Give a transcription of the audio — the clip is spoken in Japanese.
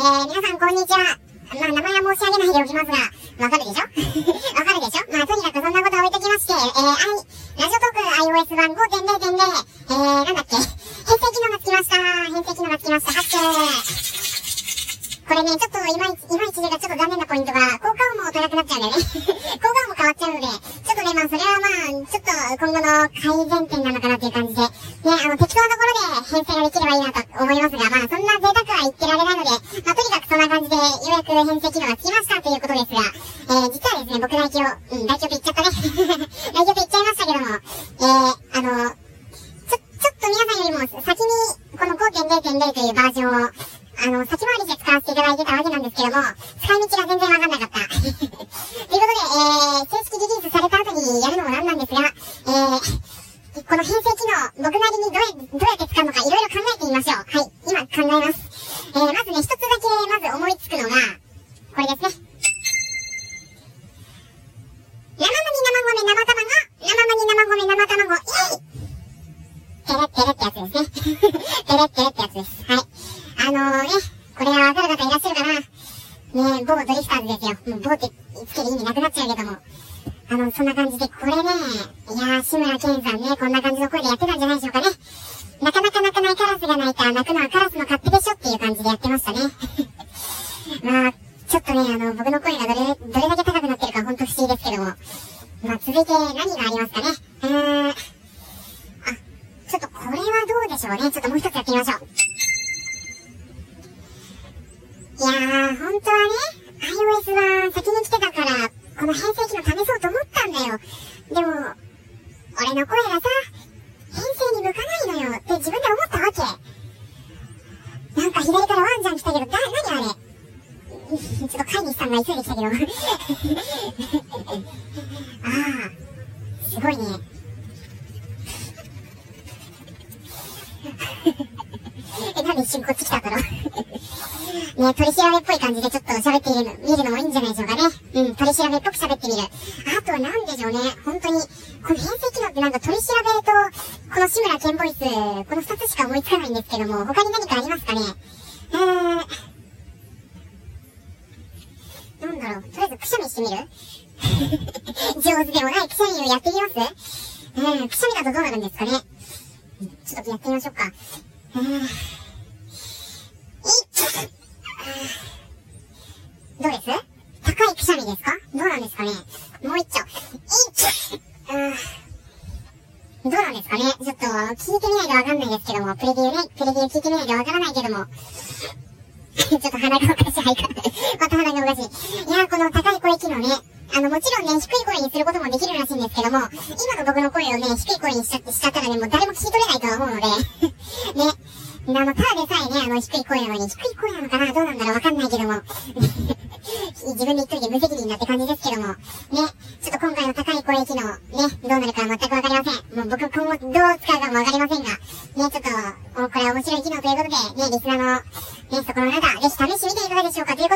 ー、皆さんこんにちは。まあ、名前は申し上げないでおきますが、わかるでしょ？わかるでしょ？まあ、とにかくそんなことは置いときまして、えー、I、ラジオトーク iOS 版5.0.0、えー、なんだっけ、編成機能がつきました。編成機能がつきました。拍手これね、ちょっといまいち、いまいちがちょっと残念なポイントが、効果音も音なくなっちゃうんだよね。効果音も変わっちゃうので、ちょっとね、まあそれはまあ、ちょっと今後の改善点なのかなっていう感じで、ね、あの、適当なところで編成ができればいいなと思いますが、まあそんな贅沢は言ってられないので、まあとにかくそんな感じで、ようやく編成機能がつきましたということですが、えー、実はですね、僕代表、うん、代表って言っちゃったね。あの、先回りして使わせていただいてたわけなんですけども、使い道が全然わかんなかった。ということで、えー、正式リリースされた後にやるのもなんなんですが、えー、この編成機能、僕なりにどうどうやって使うのかいろいろ考えてみましょう。はい、今考えます。えー、まずね、一つだけまず思いつくのが、これですね。生麦生米生卵、生麦生米生卵、イエイテレッテレってやつですね。テレッテレってやつです。はい。ねえ某ドリスターズですよ。もう某ってつける意味なくなっちゃうけども。あの、そんな感じで、これね、いやー、志村けんさんね、こんな感じの声でやってたんじゃないでしょうかね。なかなか泣かないカラスが鳴いた、泣くのはカラスの勝手でしょっていう感じでやってましたね。まあ、ちょっとね、あの、僕の声がどれ、どれだけ高くなってるかほんと不思議ですけども。まあ、続いて何がありますかね。えーん、あ、ちょっとこれはどうでしょうね。ちょっともう一つやってみましょう。本当はね、iOS は先に来てたから、この編成機能試そうと思ったんだよ。でも、俺の声がさ、編成に向かないのよって自分で思ったわけ。なんか左からワンちゃん来たけど、だ、何あれ？ちょっと飼い主さんが急いできたけど。ああ、すごいね。え、なんで一瞬こっち来たんだろうね、取り調べっぽい感じでちょっと喋ってみる見るのもいいんじゃないでしょうかね。うん、取り調べっぽく喋ってみる。あとは何でしょうね。本当に、この編成機能ってなんか取り調べと、この志村けんボイス、この二つしか思いつかないんですけども、他に何かありますかね？えー、なんだろう、とりあえずくしゃみしてみる？上手でもないくしゃみをやってみます？えー、くしゃみだとどうなるんですかね？ちょっとやってみましょうか。えー、どうです高いくしゃみですかどうなんですかね。もう一丁。い。っどうなんですかね。ちょっと聞い。てみない。とわかんない。ですけども、プレビューね、プレビュー聞い。てみない。とわからない。けども。ちょっと鼻がおかしい。また鼻がおかしい。い。やこの高い。声機能ね。あの、もちろんね、低い。声にすることもできるらしい。んですけども、今の僕の声をね、低い。声にしちゃって、しちゃったらね、もう誰も聞き取れない。とは思うのでね。あの、ただでさえね、あの、低い声なのに、低い声なのかな？どうなんだろう？わかんないけども。自分で言っといて無責任なって感じですけども。ね。ちょっと今回の高い声機能、ね、どうなるか全くわかりません。もう僕今後どう使うかもわかりませんが、ね、ちょっと、これは面白い機能ということで、ね、リスナーの、ね、そこの中、ぜひ試してみていかがでしょうか？という